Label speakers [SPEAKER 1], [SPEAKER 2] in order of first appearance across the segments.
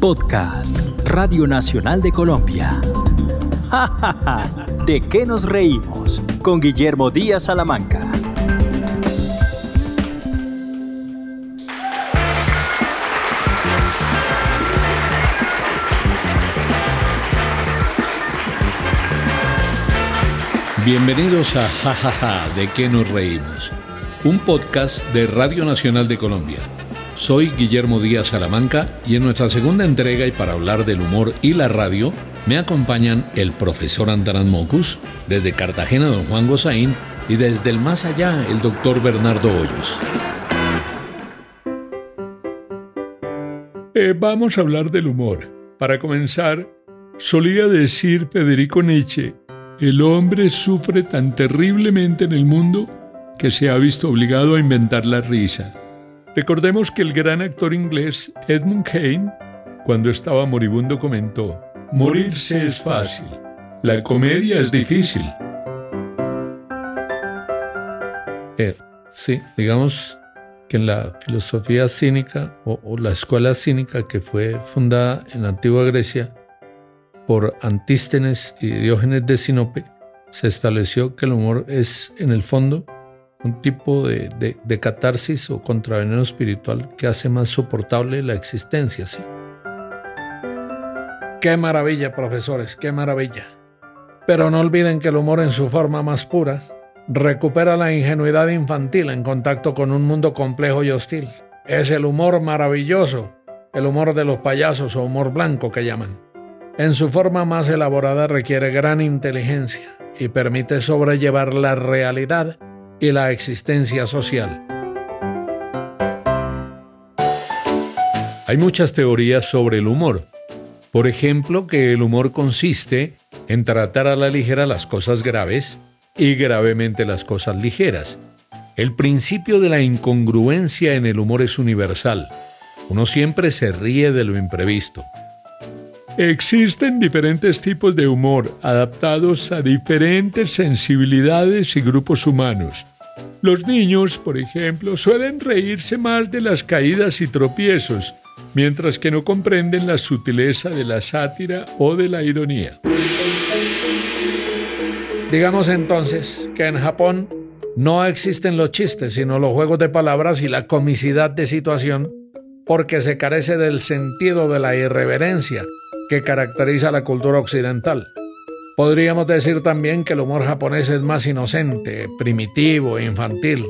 [SPEAKER 1] Podcast, Radio Nacional de Colombia. ¡Ja! ¿De qué nos reímos? Con Guillermo Díaz Salamanca.
[SPEAKER 2] Bienvenidos a Jajaja, ¿de qué nos reímos? Un podcast de Radio Nacional de Colombia. Soy Guillermo Díaz Salamanca y en nuestra segunda entrega y para hablar del humor y la radio me acompañan el profesor Antaran Mocus, desde Cartagena don Juan Gozaín y desde el más allá el doctor Bernardo Hoyos.
[SPEAKER 3] Eh, vamos a hablar del humor. Para comenzar, solía decir Federico Nietzsche, el hombre sufre tan terriblemente en el mundo que se ha visto obligado a inventar la risa. Recordemos que el gran actor inglés Edmund Kane, cuando estaba moribundo, comentó, Morirse es fácil, la comedia es difícil.
[SPEAKER 2] Eh, sí, digamos que en la filosofía cínica o, o la escuela cínica que fue fundada en la antigua Grecia por Antístenes y Diógenes de Sinope, se estableció que el humor es en el fondo un tipo de, de, catarsis o contraveneno espiritual que hace más soportable la existencia. ¿sí?
[SPEAKER 4] Qué maravilla, profesores, qué maravilla. Pero no olviden que el humor en su forma más pura recupera la ingenuidad infantil en contacto con un mundo complejo y hostil. Es el humor maravilloso, el humor de los payasos o humor blanco que llaman. En su forma más elaborada requiere gran inteligencia y permite sobrellevar la realidad y la existencia social.
[SPEAKER 2] Hay muchas teorías sobre el humor. Por ejemplo, que el humor consiste en tratar a la ligera las cosas graves y gravemente las cosas ligeras. El principio de la incongruencia en el humor es universal. Uno siempre se ríe de lo imprevisto.
[SPEAKER 3] Existen diferentes tipos de humor adaptados a diferentes sensibilidades y grupos humanos. Los niños, por ejemplo, suelen reírse más de las caídas y tropiezos, mientras que no comprenden la sutileza de la sátira o de la ironía.
[SPEAKER 4] Digamos entonces que en Japón no existen los chistes, sino los juegos de palabras y la comicidad de situación, porque se carece del sentido de la irreverencia que caracteriza la cultura occidental. Podríamos decir también que el humor japonés es más inocente, primitivo e infantil.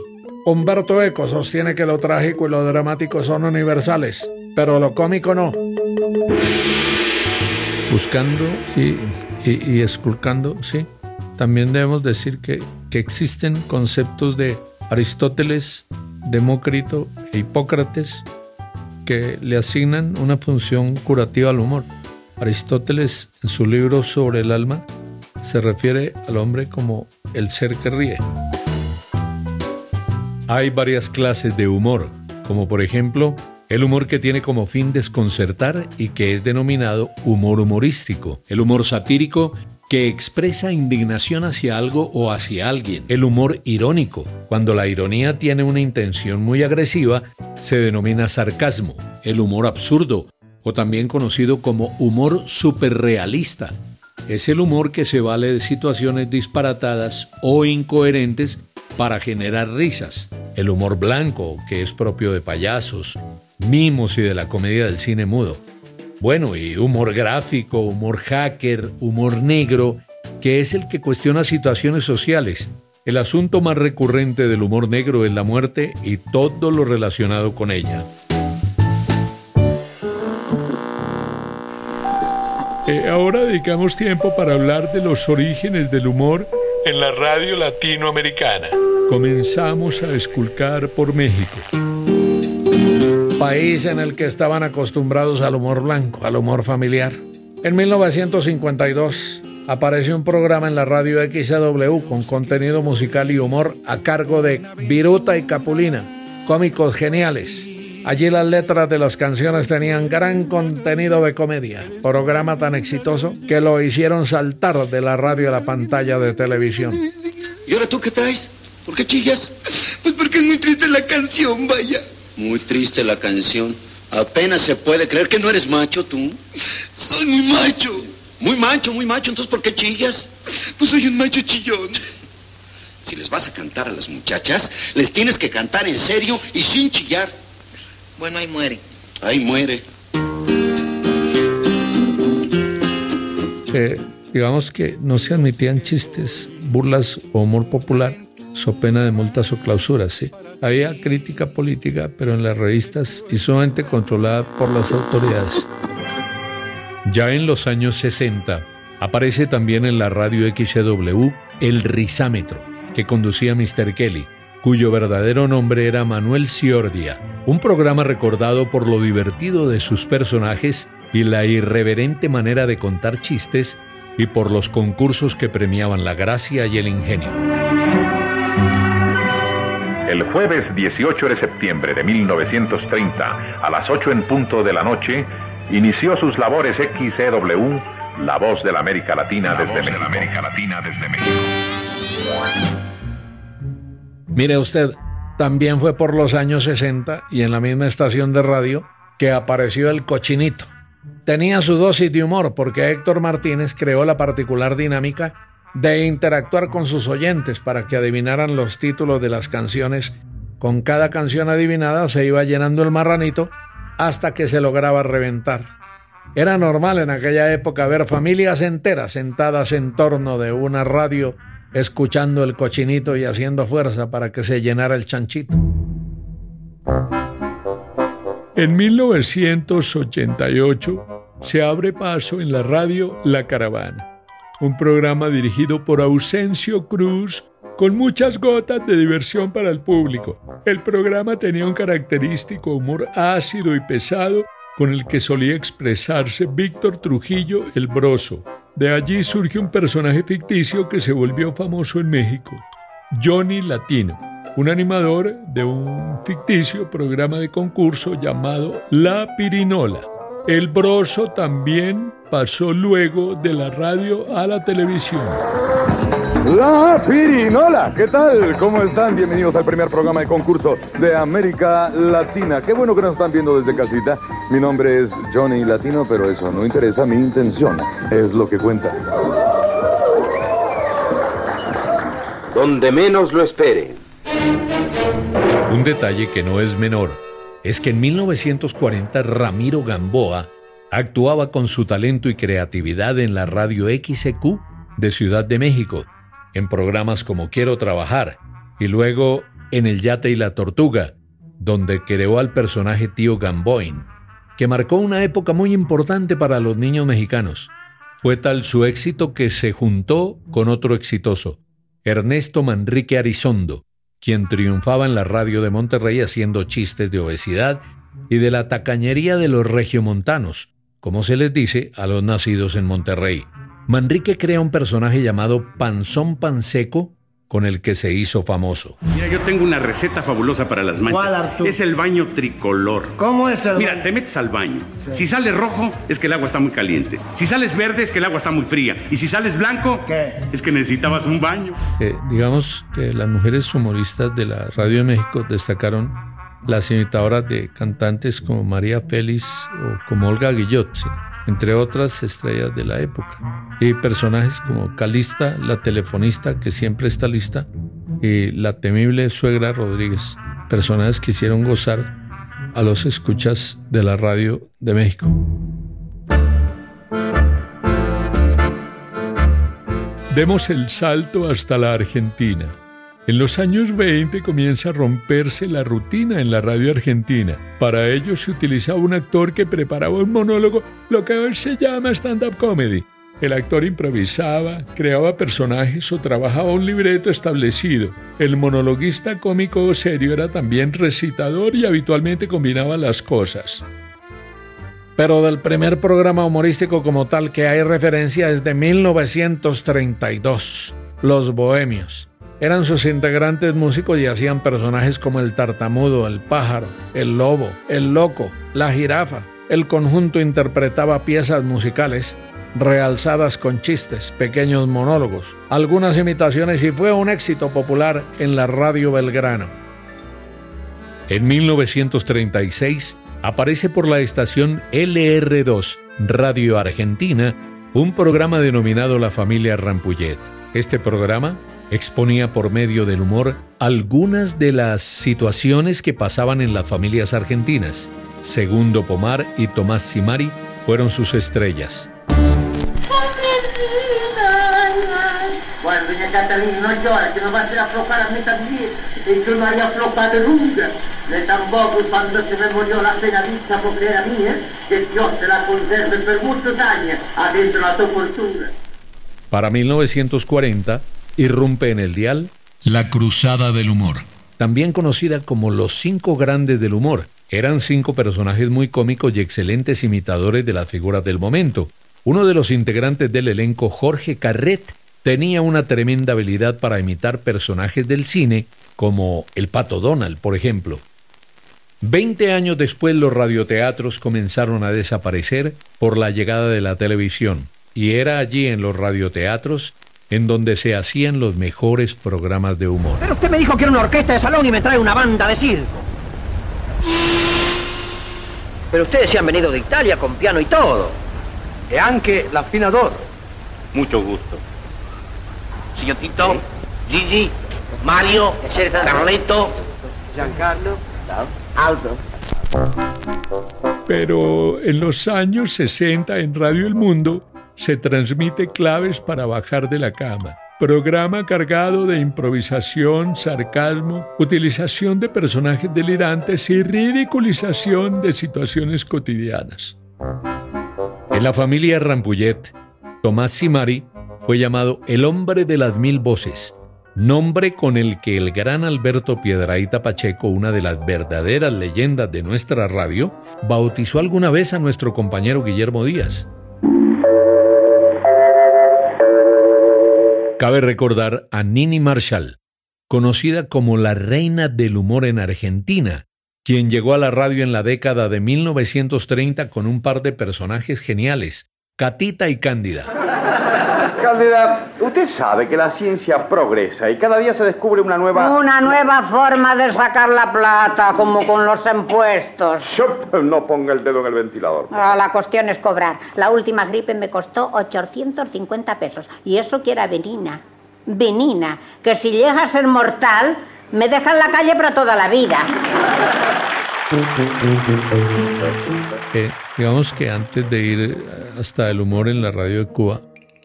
[SPEAKER 4] Humberto Eco sostiene que lo trágico y lo dramático son universales, pero lo cómico no.
[SPEAKER 2] Buscando y, esculcando, sí. También debemos decir que, que existen conceptos de Aristóteles, Demócrito e Hipócrates que le asignan una función curativa al humor. Aristóteles, en su libro sobre el alma, se refiere al hombre como el ser que ríe. Hay varias clases de humor, como por ejemplo el humor que tiene como fin desconcertar y que es denominado humor humorístico, el humor satírico que expresa indignación hacia algo o hacia alguien, el humor irónico, cuando la ironía tiene una intención muy agresiva, se denomina sarcasmo, el humor absurdo, o también conocido como humor superrealista, es el humor que se vale de situaciones disparatadas o incoherentes para generar risas. El humor blanco, que es propio de payasos, mimos y de la comedia del cine mudo. Bueno, y humor gráfico, humor hacker, humor negro, que es el que cuestiona situaciones sociales. El asunto más recurrente del humor negro es la muerte y todo lo relacionado con ella.
[SPEAKER 3] Eh, ahora dedicamos tiempo para hablar de los orígenes del humor en la radio latinoamericana. Comenzamos a esculcar por México.
[SPEAKER 4] País en el que estaban acostumbrados al humor blanco, al humor familiar. En 1952 apareció un programa en la radio XW con contenido musical y humor a cargo de Viruta y Capulina, cómicos geniales Allí las letras de las canciones tenían gran contenido de comedia, programa tan exitoso que lo hicieron saltar de la radio a la pantalla de televisión.
[SPEAKER 5] ¿Y ahora tú qué traes? ¿Por qué chillas?
[SPEAKER 6] Pues porque es muy triste la canción, vaya.
[SPEAKER 5] Muy triste la canción. Apenas se puede creer que no eres macho tú.
[SPEAKER 6] Soy muy macho.
[SPEAKER 5] Muy macho, muy macho. Entonces, ¿por qué chillas?
[SPEAKER 6] Pues soy un macho chillón.
[SPEAKER 5] Si les vas a cantar a las muchachas, les tienes que cantar en serio y sin chillar.
[SPEAKER 6] Bueno, ahí muere.
[SPEAKER 5] Ahí muere.
[SPEAKER 4] Eh, digamos que no se admitían chistes, burlas o humor popular, so pena de multas o clausuras, ¿sí? Había crítica política, pero en las revistas y sumamente controlada por las autoridades.
[SPEAKER 2] Ya en los años 60, aparece también en la radio XW El Risámetro, que conducía Mr. Kelly, cuyo verdadero nombre era Manuel Ciordia, un programa recordado por lo divertido de sus personajes y la irreverente manera de contar chistes y por los concursos que premiaban la gracia y el ingenio.
[SPEAKER 7] El jueves 18 de septiembre de 1930, a las 8 en punto de la noche, inició sus labores XCW, la voz de la América Latina, desde, México. De la América Latina desde México.
[SPEAKER 4] Mire usted, también fue por los años 60 y en la misma estación de radio que apareció el cochinito. Tenía su dosis de humor porque Héctor Martínez creó la particular dinámica de interactuar con sus oyentes para que adivinaran los títulos de las canciones. Con cada canción adivinada se iba llenando el marranito hasta que se lograba reventar. Era normal en aquella época ver familias enteras sentadas en torno de una radio escuchando el cochinito y haciendo fuerza para que se llenara el chanchito.
[SPEAKER 3] En 1988 se abre paso en la radio La Caravana, un programa dirigido por Ausencio Cruz con muchas gotas de diversión para el público. El programa tenía un característico humor ácido y pesado con el que solía expresarse Víctor Trujillo el Broso. De allí surge un personaje ficticio que se volvió famoso en México, Johnny Latino, un animador de un ficticio programa de concurso llamado La Pirinola. El Broso también pasó luego de la radio a la televisión.
[SPEAKER 8] La Pirinola, ¿qué tal? ¿Cómo están? Bienvenidos al primer programa de concurso de América Latina. Qué bueno que nos están viendo desde casita. Mi nombre es Johnny Latino, pero eso no interesa. Mi intención es lo que cuenta.
[SPEAKER 5] Donde menos lo espere.
[SPEAKER 2] Un detalle que no es menor es que en 1940 Ramiro Gamboa actuaba con su talento y creatividad en la radio XQ de Ciudad de México en programas como Quiero Trabajar y luego en El Yate y la Tortuga, donde creó al personaje Tío Gamboin, que marcó una época muy importante para los niños mexicanos. Fue tal su éxito que se juntó con otro exitoso, Ernesto Manrique Arizondo, quien triunfaba en la radio de Monterrey haciendo chistes de obesidad y de la tacañería de los regiomontanos, como se les dice a los nacidos en Monterrey. Manrique crea un personaje llamado Panzón Panseco con el que se hizo famoso.
[SPEAKER 9] Mira, yo tengo una receta fabulosa para las manchas.
[SPEAKER 10] ¿Cuál, Arturo?
[SPEAKER 9] Es el baño tricolor.
[SPEAKER 10] ¿Cómo es el
[SPEAKER 9] Mira,
[SPEAKER 10] baño?
[SPEAKER 9] te metes al baño. Si sales rojo, es que el agua está muy caliente. Si sales verde, es que el agua está muy fría. Y si sales blanco,
[SPEAKER 10] ¿Qué?
[SPEAKER 9] es que necesitabas un baño.
[SPEAKER 4] Eh, digamos que las mujeres humoristas de la Radio de México destacaron las imitadoras de cantantes como María Félix o como Olga Guillot, sí, entre otras estrellas de la época. Y personajes como Calista, la telefonista que siempre está lista, y la temible suegra Rodríguez, personajes que hicieron gozar a los escuchas de la Radio de México.
[SPEAKER 3] Demos el salto hasta la Argentina. En los años 20 comienza a romperse la rutina en la radio argentina. Para ello se utilizaba un actor que preparaba un monólogo, lo que hoy se llama stand-up comedy. El actor improvisaba, creaba personajes o trabajaba un libreto establecido. El monologuista cómico o serio era también recitador y habitualmente combinaba las cosas.
[SPEAKER 4] Pero del primer programa humorístico como tal que hay referencia es de 1932, Los Bohemios. Eran sus integrantes músicos y hacían personajes como el tartamudo, el pájaro, el lobo, el loco, la jirafa. El conjunto interpretaba piezas musicales realzadas con chistes, pequeños monólogos, algunas imitaciones y fue un éxito popular en la radio Belgrano.
[SPEAKER 2] En 1936 aparece por la estación LR2 Radio Argentina un programa denominado La Familia Rampullet. Este programa exponía por medio del humor algunas de las situaciones que pasaban en las familias argentinas. Segundo Pomar y Tomás Simari fueron sus estrellas.
[SPEAKER 10] Guarda, doña Catalina, no llora, que no va a ser aflojar a mitad día. Y yo no había aflojado nunca. Ni tampoco cuando se me murió la penadita porque era mía, que Dios se la conserve por muchos años adentro la tu fortuna.
[SPEAKER 2] Para 1940, irrumpe en el dial La Cruzada del Humor, también conocida como Los Cinco Grandes del Humor. Eran cinco personajes muy cómicos y excelentes imitadores de las figuras del momento. Uno de los integrantes del elenco, Jorge Carret, tenía una tremenda habilidad para imitar personajes del cine, como el Pato Donald, por ejemplo. Veinte años después los radioteatros comenzaron a desaparecer por la llegada de la televisión, y era allí en los radioteatros en donde se hacían los mejores programas de humor.
[SPEAKER 11] Pero usted me dijo que era una orquesta de salón y me trae una banda de circo. Pero ustedes se han venido de Italia con piano y todo. E anche l'affinador.
[SPEAKER 9] Mucho gusto.
[SPEAKER 11] Signor Tito, Gigi, Mario, Carleto, Giancarlo, Aldo.
[SPEAKER 3] Pero en los años 60 en Radio El Mundo se transmite claves para bajar de la cama. Programa cargado de improvisación, sarcasmo, utilización de personajes delirantes y ridiculización de situaciones cotidianas.
[SPEAKER 2] En la familia Rampullet, Tomás Simari fue llamado el hombre de las mil voces, nombre con el que el gran Alberto Piedraíta Pacheco, una de las verdaderas leyendas de nuestra radio, bautizó alguna vez a nuestro compañero Guillermo Díaz. Cabe recordar a Nini Marshall, conocida como la reina del humor en Argentina, quien llegó a la radio en la década de 1930 con un par de personajes geniales, Catita y Cándida.
[SPEAKER 12] Usted sabe que la ciencia progresa y cada día se descubre una nueva...
[SPEAKER 13] Una nueva forma de sacar la plata, como con los impuestos.
[SPEAKER 12] Yo, no ponga el dedo en el ventilador.
[SPEAKER 13] Ah, la cuestión es cobrar. La última gripe me costó 850 pesos. Y eso que era venina. Venina. Que si llega a ser mortal, me deja en la calle para toda la vida.
[SPEAKER 2] Eh, digamos que antes de ir hasta el humor en la radio de Cuba,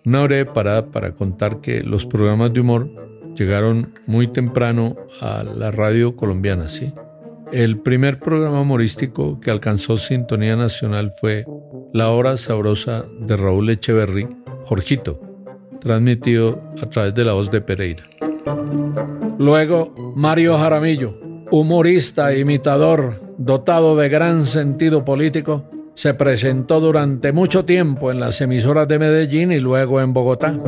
[SPEAKER 2] una breve parada para contar que los programas de humor llegaron muy temprano a la radio colombiana, ¿sí? El primer programa humorístico que alcanzó sintonía nacional fue La Hora Sabrosa de Raúl Echeverry, Jorgito, transmitido a través de la voz de Pereira.
[SPEAKER 4] Luego, Mario Jaramillo, humorista imitador, dotado de gran sentido político, se presentó durante mucho tiempo en las emisoras de Medellín y luego en Bogotá.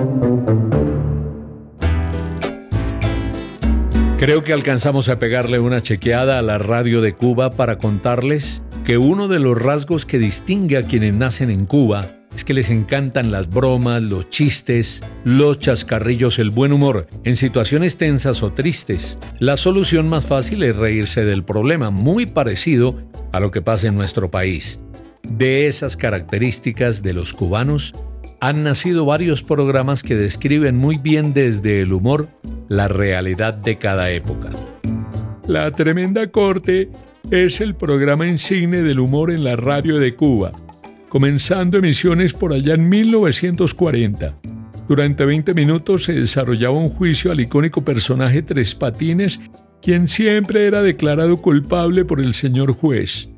[SPEAKER 2] Creo que alcanzamos a pegarle una chequeada a la radio de Cuba para contarles que uno de los rasgos que distingue a quienes nacen en Cuba es que les encantan las bromas, los chistes, los chascarrillos, el buen humor. En situaciones tensas o tristes, la solución más fácil es reírse del problema, muy parecido a lo que pasa en nuestro país. De esas características de los cubanos han nacido varios programas que describen muy bien desde el humor la realidad de cada época.
[SPEAKER 3] La Tremenda Corte es el programa insigne del humor en la radio de Cuba, comenzando emisiones por allá en 1940. Durante 20 minutos se desarrollaba un juicio al icónico personaje Tres Patines, quien siempre era declarado culpable por el señor juez.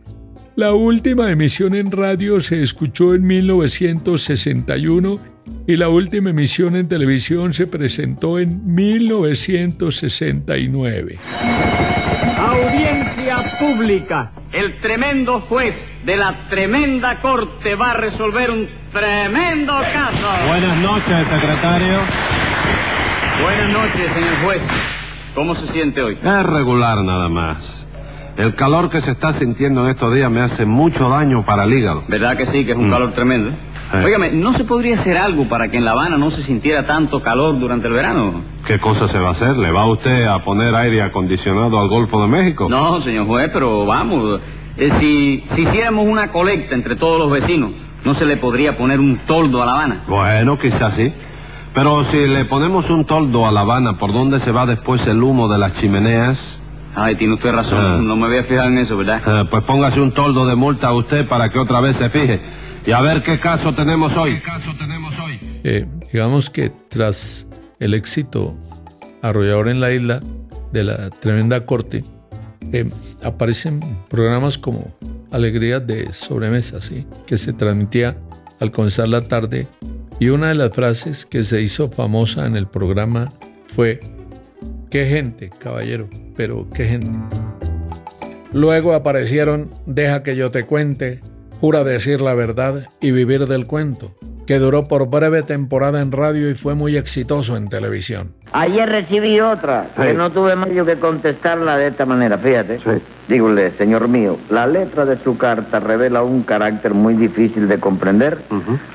[SPEAKER 3] La última emisión en radio se escuchó en 1961 y la última emisión en televisión se presentó en 1969.
[SPEAKER 14] Audiencia pública. El tremendo juez de la tremenda corte va a resolver un tremendo caso.
[SPEAKER 15] Buenas noches, secretario.
[SPEAKER 14] Buenas noches, señor juez. ¿Cómo se siente hoy?
[SPEAKER 15] Es regular nada más. El calor que se está sintiendo en estos días me hace mucho daño para el hígado.
[SPEAKER 14] ¿Verdad que sí, que es un
[SPEAKER 15] Mm.
[SPEAKER 14] calor tremendo? Óigame, ¿no se podría hacer algo para que en La Habana no se sintiera tanto calor durante el verano?
[SPEAKER 15] ¿Qué cosa se va a hacer? ¿Le va usted a poner aire acondicionado al Golfo de México?
[SPEAKER 14] No, señor juez, pero vamos, Eh, si, si hiciéramos una colecta entre todos los vecinos, ¿no se le podría poner un toldo a La Habana?
[SPEAKER 15] Bueno, quizás sí. Pero si le ponemos un toldo a La Habana, ¿por dónde se va después el humo de las chimeneas?
[SPEAKER 14] Ay, tiene usted razón.
[SPEAKER 15] Ah.
[SPEAKER 14] No me había fijado en eso, ¿verdad?
[SPEAKER 15] Eh, pues póngase un toldo de multa a usted para que otra vez se fije. Y a ver qué caso tenemos hoy.
[SPEAKER 2] Eh, digamos que tras el éxito arrollador en la isla de la tremenda corte, eh, aparecen programas como Alegrías de Sobremesa, ¿sí? que se transmitía al comenzar la tarde. Y una de las frases que se hizo famosa en el programa fue, qué gente, caballero, pero qué gente.
[SPEAKER 4] Luego aparecieron Deja que yo te cuente, Jura decir la verdad y vivir del cuento, que duró por breve temporada en radio y fue muy exitoso en televisión.
[SPEAKER 10] Ayer recibí otra, que
[SPEAKER 4] Sí.
[SPEAKER 10] no tuve más yo que contestarla de esta manera, fíjate. Dígole, señor mío, la letra de su carta revela un carácter muy difícil de comprender,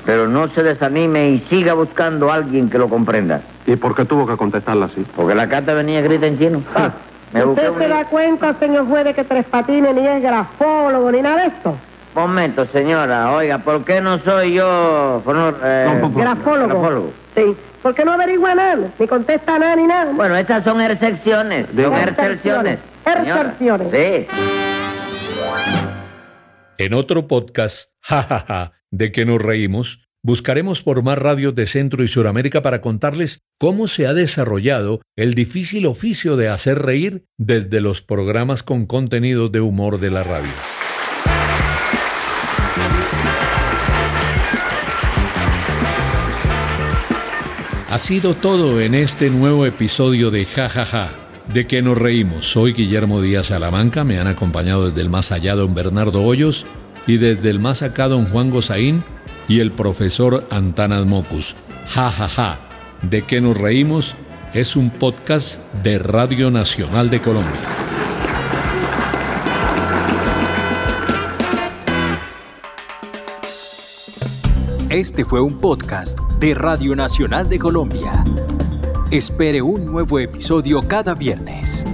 [SPEAKER 10] pero no se desanime y siga buscando a alguien que lo comprenda.
[SPEAKER 15] ¿Y por qué tuvo que contestarla así?
[SPEAKER 10] Porque la carta venía escrita en chino. Me busqué
[SPEAKER 16] ¿Usted
[SPEAKER 10] un
[SPEAKER 16] se da cuenta, señor juez, de que Tres Patines ni es grafólogo ni nada de esto?
[SPEAKER 10] Momento, señora, oiga, ¿por qué no soy yo fonor- eh,
[SPEAKER 16] Grafólogo.
[SPEAKER 10] grafólogo?
[SPEAKER 16] Sí. ¿Por qué no averigua nada? Ni contesta nada ni nada.
[SPEAKER 10] Bueno, estas son excepciones, son excepciones.
[SPEAKER 16] Excepciones.
[SPEAKER 10] Sí.
[SPEAKER 2] En otro podcast, jajaja, de que nos reímos, buscaremos por más radios de Centro y Suramérica para contarles cómo se ha desarrollado el difícil oficio de hacer reír desde los programas con contenidos de humor de la radio. Ha sido todo en este nuevo episodio de Jajaja, de que nos reímos. Soy Guillermo Díaz Salamanca, me han acompañado desde el más allá don Bernardo Hoyos y desde el más acá don Juan Gozaín y el profesor Antanas Mocus. Jajaja, de que nos reímos es un podcast de Radio Nacional de Colombia.
[SPEAKER 1] Este fue un podcast de Radio Nacional de Colombia. Espere un nuevo episodio cada viernes.